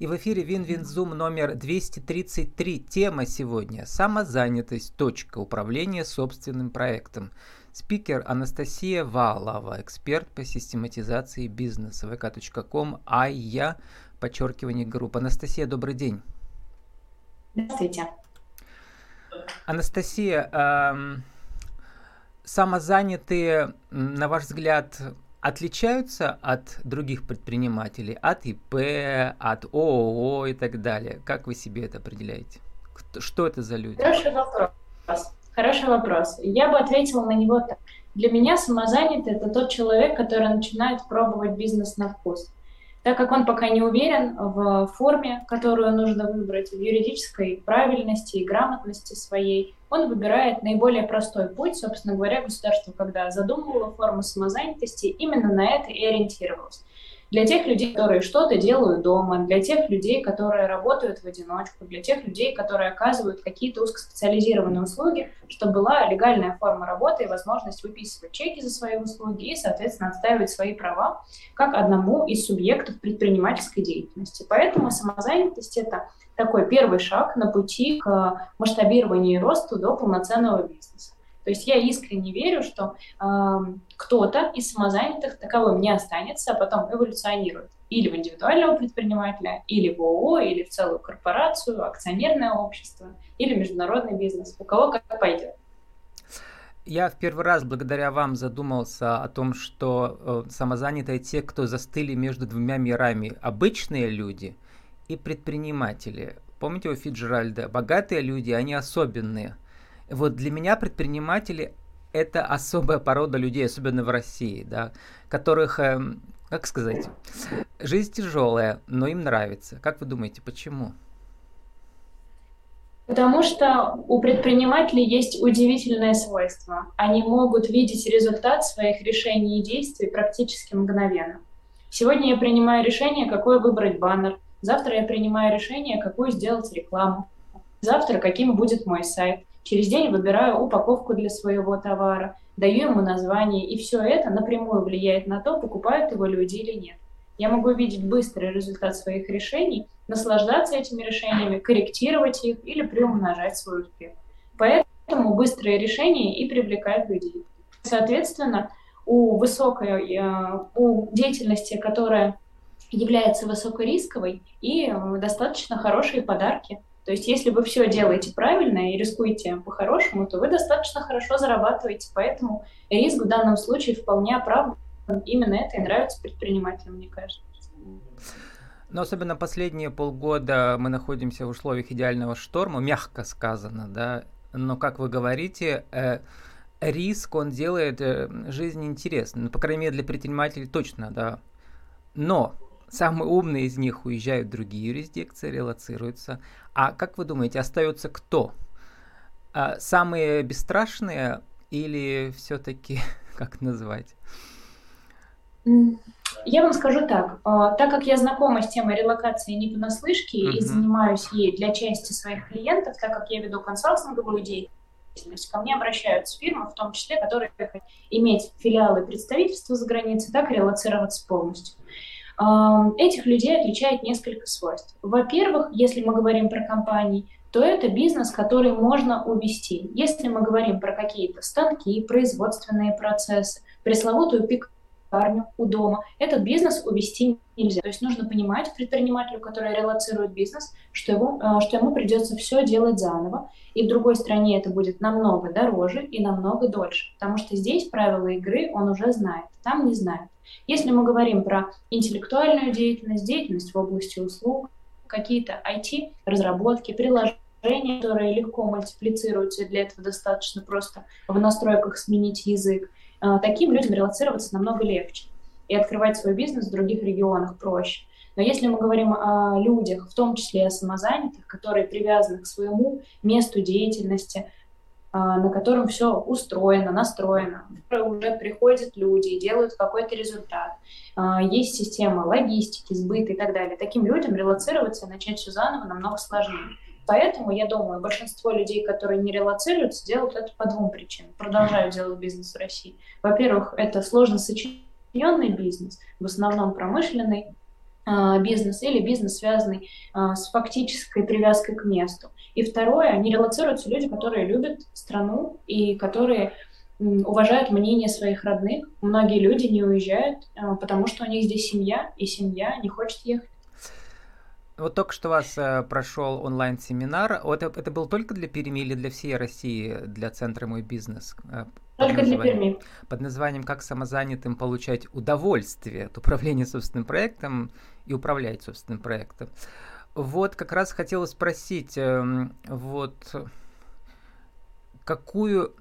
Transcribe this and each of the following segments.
И в эфире WinWinZoom номер 233. Тема сегодня – самозанятость. Точка. Управление собственным проектом. Спикер Анастасия Валова, эксперт по систематизации бизнеса. vk.com, а я, подчеркивание групп. Анастасия, добрый день. Здравствуйте. Анастасия, эм, самозанятые, на ваш взгляд, отличаются от других предпринимателей, от ИП, от ООО и так далее? Как вы себе это определяете? Что это за люди? Хороший вопрос. Хороший вопрос. Я бы ответила на него так. Для меня самозанятый – это тот человек, который начинает пробовать бизнес на вкус так как он пока не уверен в форме, которую нужно выбрать, в юридической правильности и грамотности своей, он выбирает наиболее простой путь. Собственно говоря, государство, когда задумывало форму самозанятости, именно на это и ориентировалось для тех людей, которые что-то делают дома, для тех людей, которые работают в одиночку, для тех людей, которые оказывают какие-то узкоспециализированные услуги, чтобы была легальная форма работы и возможность выписывать чеки за свои услуги и, соответственно, отстаивать свои права как одному из субъектов предпринимательской деятельности. Поэтому самозанятость – это такой первый шаг на пути к масштабированию и росту до полноценного бизнеса. То есть я искренне верю, что э, кто-то из самозанятых таковым не останется, а потом эволюционирует или в индивидуального предпринимателя, или в ООО, или в целую корпорацию, акционерное общество, или международный бизнес. У кого как пойдет. Я в первый раз благодаря вам задумался о том, что э, самозанятые те, кто застыли между двумя мирами, обычные люди и предприниматели. Помните у Фиджеральда, богатые люди, они особенные – вот для меня предприниматели это особая порода людей, особенно в России, да, которых, э, как сказать, жизнь тяжелая, но им нравится. Как вы думаете, почему? Потому что у предпринимателей есть удивительное свойство. Они могут видеть результат своих решений и действий практически мгновенно. Сегодня я принимаю решение, какой выбрать баннер. Завтра я принимаю решение, какую сделать рекламу. Завтра каким будет мой сайт. Через день выбираю упаковку для своего товара, даю ему название, и все это напрямую влияет на то, покупают его люди или нет. Я могу видеть быстрый результат своих решений, наслаждаться этими решениями, корректировать их или приумножать свой успех. Поэтому быстрые решения и привлекают людей. Соответственно, у высокой, э, у деятельности, которая является высокорисковой, и э, достаточно хорошие подарки – то есть если вы все делаете правильно и рискуете по-хорошему, то вы достаточно хорошо зарабатываете. Поэтому риск в данном случае вполне оправдан. Именно это и нравится предпринимателям, мне кажется. Но особенно последние полгода мы находимся в условиях идеального шторма, мягко сказано, да. Но, как вы говорите, э, риск, он делает э, жизнь интересной. Ну, по крайней мере, для предпринимателей точно, да. Но Самые умные из них уезжают в другие юрисдикции, релацируются. А как вы думаете, остается кто? А самые бесстрашные или все-таки, как назвать? Я вам скажу так. А, так как я знакома с темой релокации не понаслышке uh-huh. и занимаюсь ей для части своих клиентов, так как я веду консалтинговую деятельность, ко мне обращаются фирмы, в том числе, которые хотят иметь филиалы представительства за границей, так и релацироваться полностью. Этих людей отличает несколько свойств. Во-первых, если мы говорим про компании, то это бизнес, который можно увести. Если мы говорим про какие-то станки, производственные процессы, пресловутую пекарню у дома, этот бизнес увести нельзя. То есть нужно понимать предпринимателю, который релацирует бизнес, что, его, а, что ему придется все делать заново, и в другой стране это будет намного дороже и намного дольше, потому что здесь правила игры он уже знает, там не знает. Если мы говорим про интеллектуальную деятельность, деятельность в области услуг, какие-то IT-разработки, приложения, которые легко мультиплицируются, и для этого достаточно просто в настройках сменить язык, таким людям релацироваться намного легче и открывать свой бизнес в других регионах проще. Но если мы говорим о людях, в том числе о самозанятых, которые привязаны к своему месту деятельности, а, на котором все устроено, настроено, уже приходят люди и делают какой-то результат. А, есть система логистики, сбыта и так далее. Таким людям релацироваться и начать все заново намного сложнее. Поэтому, я думаю, большинство людей, которые не релацируются, делают это по двум причинам. Продолжают делать бизнес в России. Во-первых, это сложно сочиненный бизнес, в основном промышленный, бизнес или бизнес, связанный с фактической привязкой к месту. И второе, не релацируются люди, которые любят страну и которые уважают мнение своих родных. Многие люди не уезжают, потому что у них здесь семья, и семья не хочет ехать. Вот только что у вас э, прошел онлайн-семинар. Вот это, был только для Перми или для всей России, для Центра «Мой бизнес»? Э, только для Перми. Под названием «Как самозанятым получать удовольствие от управления собственным проектом и управлять собственным проектом». Вот как раз хотела спросить, э, вот какую,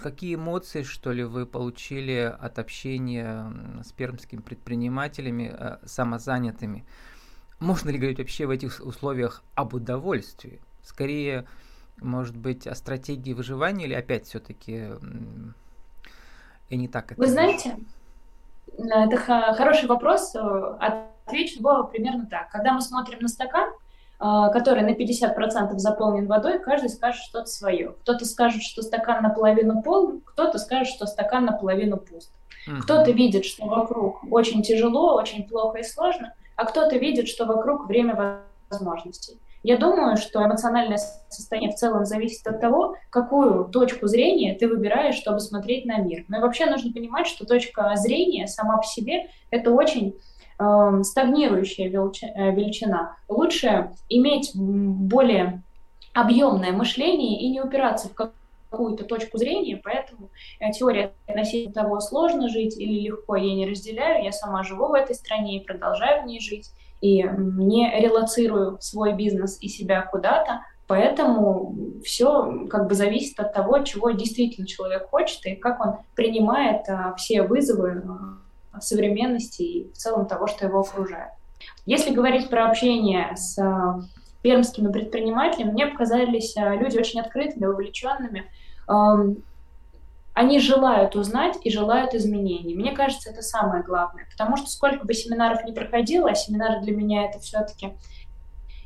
какие эмоции, что ли, вы получили от общения с пермскими предпринимателями, э, самозанятыми? Можно ли говорить вообще в этих условиях об удовольствии? Скорее, может быть, о стратегии выживания или опять все-таки и не так это? Вы знаете, это хороший вопрос. Отвечу было примерно так. Когда мы смотрим на стакан, а, который на 50% заполнен водой, каждый скажет что-то свое. Кто-то скажет, что стакан наполовину полон, кто-то скажет, что стакан наполовину пуст. Угу. Кто-то видит, что вокруг очень тяжело, очень плохо и сложно, а кто-то видит, что вокруг время возможностей. Я думаю, что эмоциональное состояние в целом зависит от того, какую точку зрения ты выбираешь, чтобы смотреть на мир. Но и вообще нужно понимать, что точка зрения сама по себе — это очень э, стагнирующая величина. Лучше иметь более объемное мышление и не упираться в какую-то точку зрения, поэтому э, теория относительно того, сложно жить или легко, я не разделяю, я сама живу в этой стране и продолжаю в ней жить, и не релацирую свой бизнес и себя куда-то, поэтому все как бы зависит от того, чего действительно человек хочет и как он принимает а, все вызовы современности и в целом того, что его окружает. Если говорить про общение с а, пермскими предпринимателями, мне показались а, люди очень открытыми, увлеченными. Они желают узнать и желают изменений. Мне кажется, это самое главное, потому что сколько бы семинаров не проходило, а семинары для меня это все-таки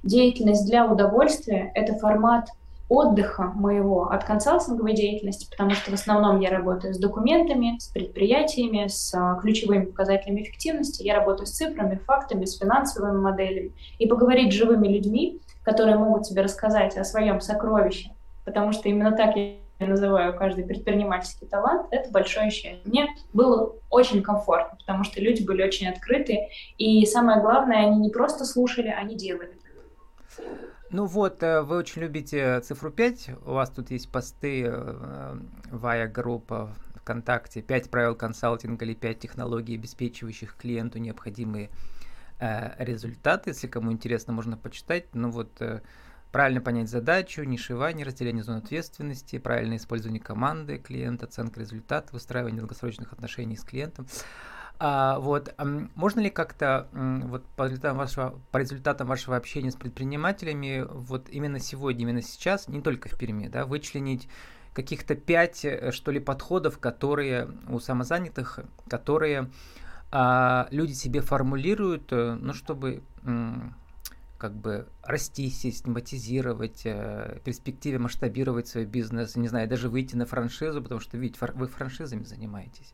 деятельность для удовольствия, это формат отдыха моего от консалтинговой деятельности, потому что в основном я работаю с документами, с предприятиями, с а, ключевыми показателями эффективности, я работаю с цифрами, фактами, с финансовыми моделями. И поговорить с живыми людьми, которые могут тебе рассказать о своем сокровище, потому что именно так я называю каждый предпринимательский талант, это большое счастье. Мне было очень комфортно, потому что люди были очень открыты, и самое главное, они не просто слушали, они делали. Ну вот, э, вы очень любите цифру 5, у вас тут есть посты э, Вая группа ВКонтакте, 5 правил консалтинга или 5 технологий, обеспечивающих клиенту необходимые э, результаты. Если кому интересно, можно почитать. Ну вот, правильно понять задачу, нишевание, разделение зон ответственности, правильное использование команды клиента, оценка результата, выстраивание долгосрочных отношений с клиентом. А, вот, можно ли как-то вот по результатам, вашего, по результатам вашего общения с предпринимателями вот именно сегодня, именно сейчас, не только в Перми, да, вычленить каких-то пять, э, что ли, подходов, которые у самозанятых, которые а, люди себе формулируют, э, ну, чтобы как бы расти, систематизировать, э, перспективе масштабировать свой бизнес, не знаю, даже выйти на франшизу, потому что, видите, вы франшизами занимаетесь.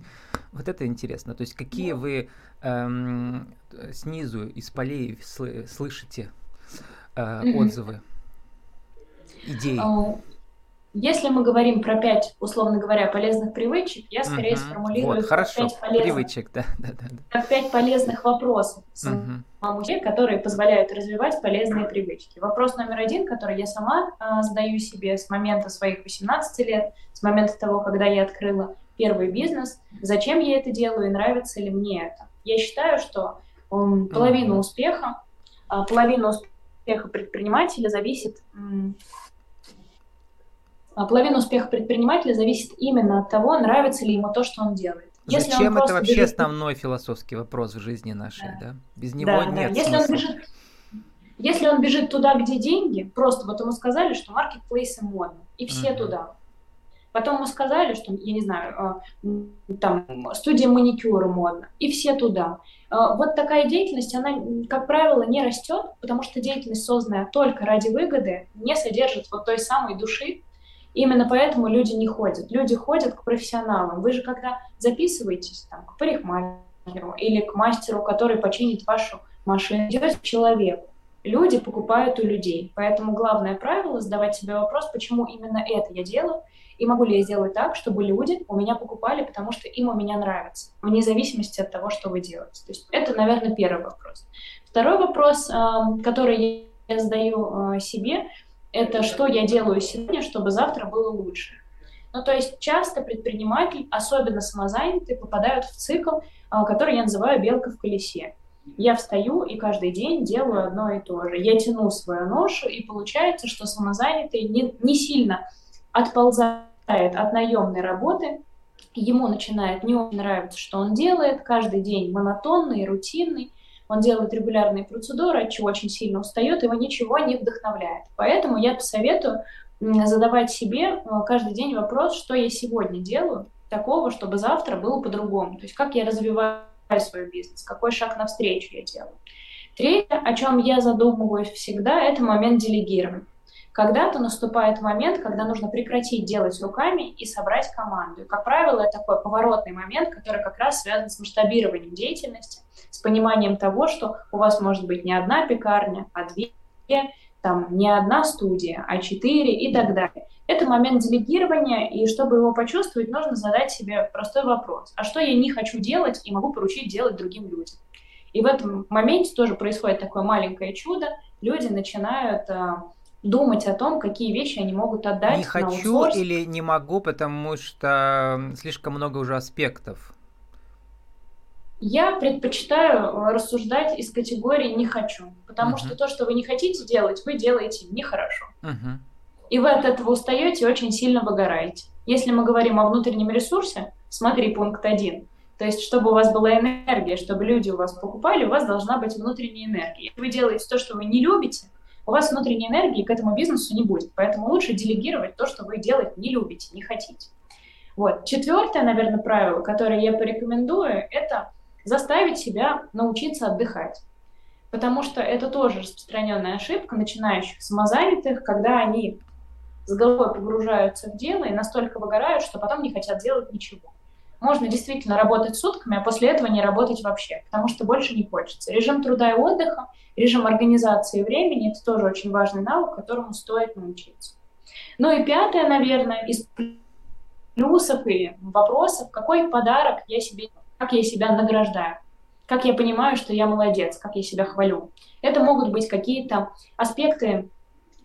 Вот это интересно. То есть какие вы эм, снизу из полей сл- слышите э, отзывы, идеи? А, если мы говорим про пять, условно говоря, полезных привычек, я скорее угу. сформулирую вот, хорошо. пять полезных, привычек, да, да, да, да. как пять полезных вопросов самому себе, которые позволяют развивать полезные привычки. Вопрос номер один, который я сама э, задаю себе с момента своих 18 лет, с момента того, когда я открыла первый бизнес, зачем я это делаю и нравится ли мне это. Я считаю, что э, половина угу. успеха, э, половина успеха предпринимателя зависит а половина успеха предпринимателя зависит именно от того, нравится ли ему то, что он делает. Если Зачем он это вообще бежит... основной философский вопрос в жизни нашей, да? да? Без него да, нет да. Если смысла. Он бежит, если он бежит туда, где деньги, просто вот ему сказали, что маркетплейсы модно, и все uh-huh. туда. Потом ему сказали, что, я не знаю, а, там, студия маникюра модно, и все туда. А, вот такая деятельность, она, как правило, не растет, потому что деятельность, созданная только ради выгоды, не содержит вот той самой души, Именно поэтому люди не ходят. Люди ходят к профессионалам. Вы же когда записываетесь там, к парикмахеру или к мастеру, который починит вашу машина идет к человеку. Люди покупают у людей. Поэтому главное правило – задавать себе вопрос, почему именно это я делаю, и могу ли я сделать так, чтобы люди у меня покупали, потому что им у меня нравится, вне зависимости от того, что вы делаете. То есть это, наверное, первый вопрос. Второй вопрос, эм, который я задаю э, себе, это что я делаю сегодня, чтобы завтра было лучше. Ну, то есть часто предприниматель, особенно самозанятые, попадают в цикл, э, который я называю «белка в колесе». Я встаю и каждый день делаю одно и то же. Я тяну свою ношу, и получается, что самозанятый не, не сильно отползает от наемной работы, ему начинает не очень нравиться, что он делает, каждый день монотонный, рутинный, он делает регулярные процедуры, от чего очень сильно устает, его ничего не вдохновляет. Поэтому я посоветую задавать себе э, каждый день вопрос, что я сегодня делаю такого, чтобы завтра было по-другому. То есть как я развиваю свой бизнес, какой шаг навстречу я делаю. Третье, о чем я задумываюсь всегда, это момент делегирования. Когда-то наступает момент, когда нужно прекратить делать руками и собрать команду. И, как правило, это такой поворотный момент, который как раз связан с масштабированием деятельности, с пониманием того, что у вас может быть не одна пекарня, а две, там не одна студия, а четыре и так далее. Это момент делегирования, и чтобы его почувствовать, нужно задать себе простой вопрос. А что я не хочу делать и могу поручить делать другим людям? И в этом моменте тоже происходит такое маленькое чудо. Люди начинают а, думать о том, какие вещи они могут отдать. Не хочу или не могу, потому что слишком много уже аспектов. Я предпочитаю э, рассуждать из категории не хочу, потому uh-huh. что то, что вы не хотите делать, вы делаете нехорошо. Uh-huh. И вы от этого устаете и очень сильно выгораете. Если мы говорим о внутреннем ресурсе, смотри пункт один. То есть, чтобы у вас была энергия, чтобы люди у вас покупали, у вас должна быть внутренняя энергия. Если вы делаете то, что вы не любите, у вас внутренней энергии к этому бизнесу не будет. Поэтому лучше делегировать то, что вы делать не любите, не хотите. Вот. Четвертое, наверное, правило, которое я порекомендую, это заставить себя научиться отдыхать. Потому что это тоже распространенная ошибка начинающих самозанятых, когда они с головой погружаются в дело и настолько выгорают, что потом не хотят делать ничего. Можно действительно работать сутками, а после этого не работать вообще, потому что больше не хочется. Режим труда и отдыха, режим организации времени – это тоже очень важный навык, которому стоит научиться. Ну и пятое, наверное, из плюсов и вопросов, какой подарок я себе, как я себя награждаю, как я понимаю, что я молодец, как я себя хвалю. Это могут быть какие-то аспекты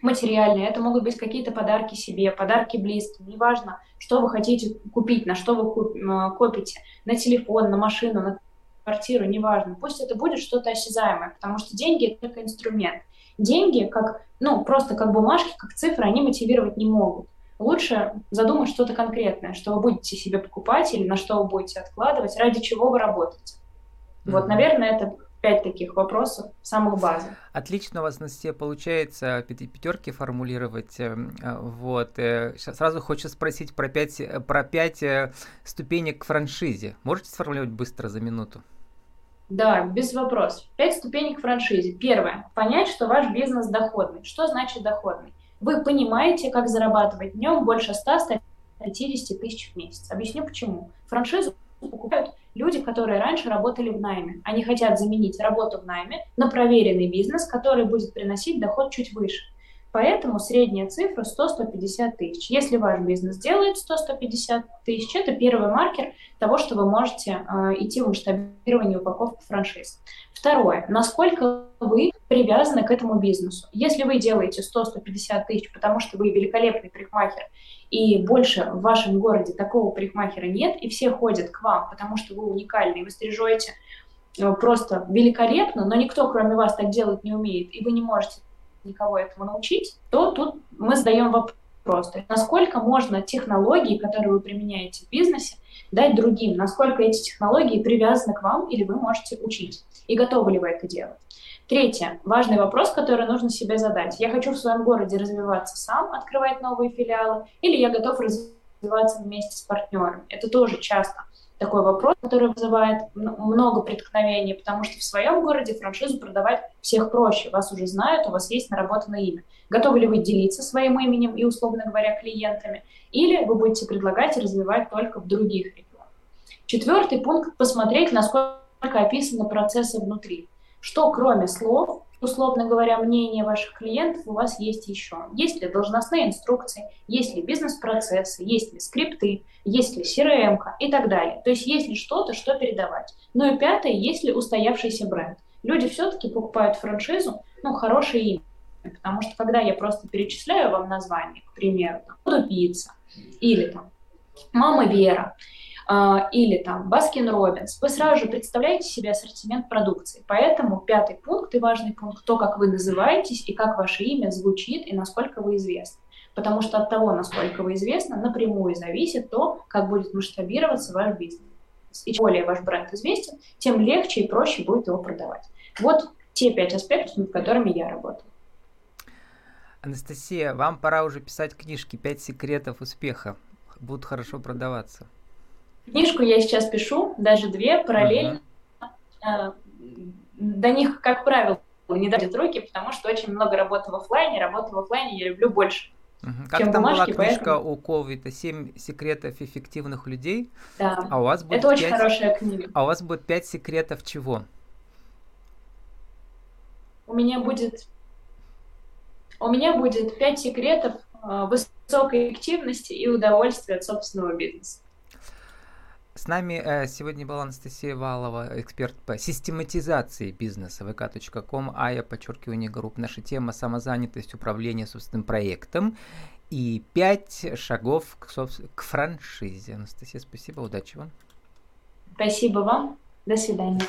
материальные, это могут быть какие-то подарки себе, подарки близким, неважно, что вы хотите купить, на что вы копите, на телефон, на машину, на квартиру, неважно. Пусть это будет что-то осязаемое, потому что деньги — это только инструмент. Деньги, как, ну, просто как бумажки, как цифры, они мотивировать не могут. Лучше задумать что-то конкретное, что вы будете себе покупать или на что вы будете откладывать, ради чего вы работаете. Mm-hmm. Вот, наверное, это пять таких вопросов, самых базовых. Отлично у вас на все получается пятерки формулировать. Эм, э, вот. Сейчас сразу хочу спросить про пять, э, про пять э, ступенек к франшизе. Можете сформулировать быстро за минуту? Да, без вопросов. Пять ступенек к франшизе. Первое. Понять, что ваш бизнес доходный. Что значит доходный? Вы понимаете, как зарабатывать днем больше 100-150 тысяч в месяц. Объясню почему. Франшизу покупают люди, которые раньше работали в найме. Они хотят заменить работу в найме на проверенный бизнес, который будет приносить доход чуть выше. Поэтому средняя цифра 100-150 тысяч. Если ваш бизнес делает 100-150 тысяч, это первый маркер того, что вы можете э, идти в масштабирование упаковки франшиз. Второе. Насколько вы привязаны к этому бизнесу. Если вы делаете 100-150 тысяч, потому что вы великолепный парикмахер, и больше в вашем городе такого парикмахера нет, и все ходят к вам, потому что вы уникальны, вы стрижете э, просто великолепно, но никто, кроме вас, так делать не умеет, и вы не можете никого этому научить, то тут мы задаем вопрос, то есть насколько можно технологии, которые вы применяете в бизнесе, дать другим, насколько эти технологии привязаны к вам или вы можете учить, и готовы ли вы это делать. Третье. Важный вопрос, который нужно себе задать. Я хочу в своем городе развиваться сам, открывать новые филиалы, или я готов развиваться вместе с партнером. Это тоже часто такой вопрос, который вызывает много преткновений, потому что в своем городе франшизу продавать всех проще. Вас уже знают, у вас есть наработанное имя. Готовы ли вы делиться своим именем и, условно говоря, клиентами, или вы будете предлагать и развивать только в других регионах. Четвертый пункт – посмотреть, насколько описаны процессы внутри. Что кроме слов, условно говоря, мнение ваших клиентов у вас есть еще. Есть ли должностные инструкции, есть ли бизнес-процессы, есть ли скрипты, есть ли CRM и так далее. То есть есть ли что-то, что передавать. Ну и пятое, есть ли устоявшийся бренд. Люди все-таки покупают франшизу, ну, хорошее имя. Потому что когда я просто перечисляю вам название, к примеру, там, пицца или там Мама Вера, или там Баскин Робинс, вы сразу же представляете себе ассортимент продукции. Поэтому пятый пункт и важный пункт, то, как вы называетесь и как ваше имя звучит и насколько вы известны. Потому что от того, насколько вы известны, напрямую зависит то, как будет масштабироваться ваш бизнес. И чем более ваш бренд известен, тем легче и проще будет его продавать. Вот те пять аспектов, над которыми я работаю. Анастасия, вам пора уже писать книжки «Пять секретов успеха». Будут хорошо продаваться. Книжку я сейчас пишу, даже две параллельно. Uh-huh. До них, как правило, не дадут руки, потому что очень много работы в офлайне. Работу в офлайне я люблю больше. Uh-huh. Как чем там бумажки, была книжка поэтому... у Ковита «Семь секретов эффективных людей». Да, а у вас будет это 5... очень хорошая книга. А у вас будет пять секретов чего? У меня будет у меня будет пять секретов э, высокой эффективности и удовольствия от собственного бизнеса. С нами э, сегодня была Анастасия Валова, эксперт по систематизации бизнеса vk.com, а я подчеркиваю групп. Наша тема самозанятость, управление собственным проектом и пять шагов к, к франшизе. Анастасия, спасибо, удачи вам. Спасибо вам. До свидания.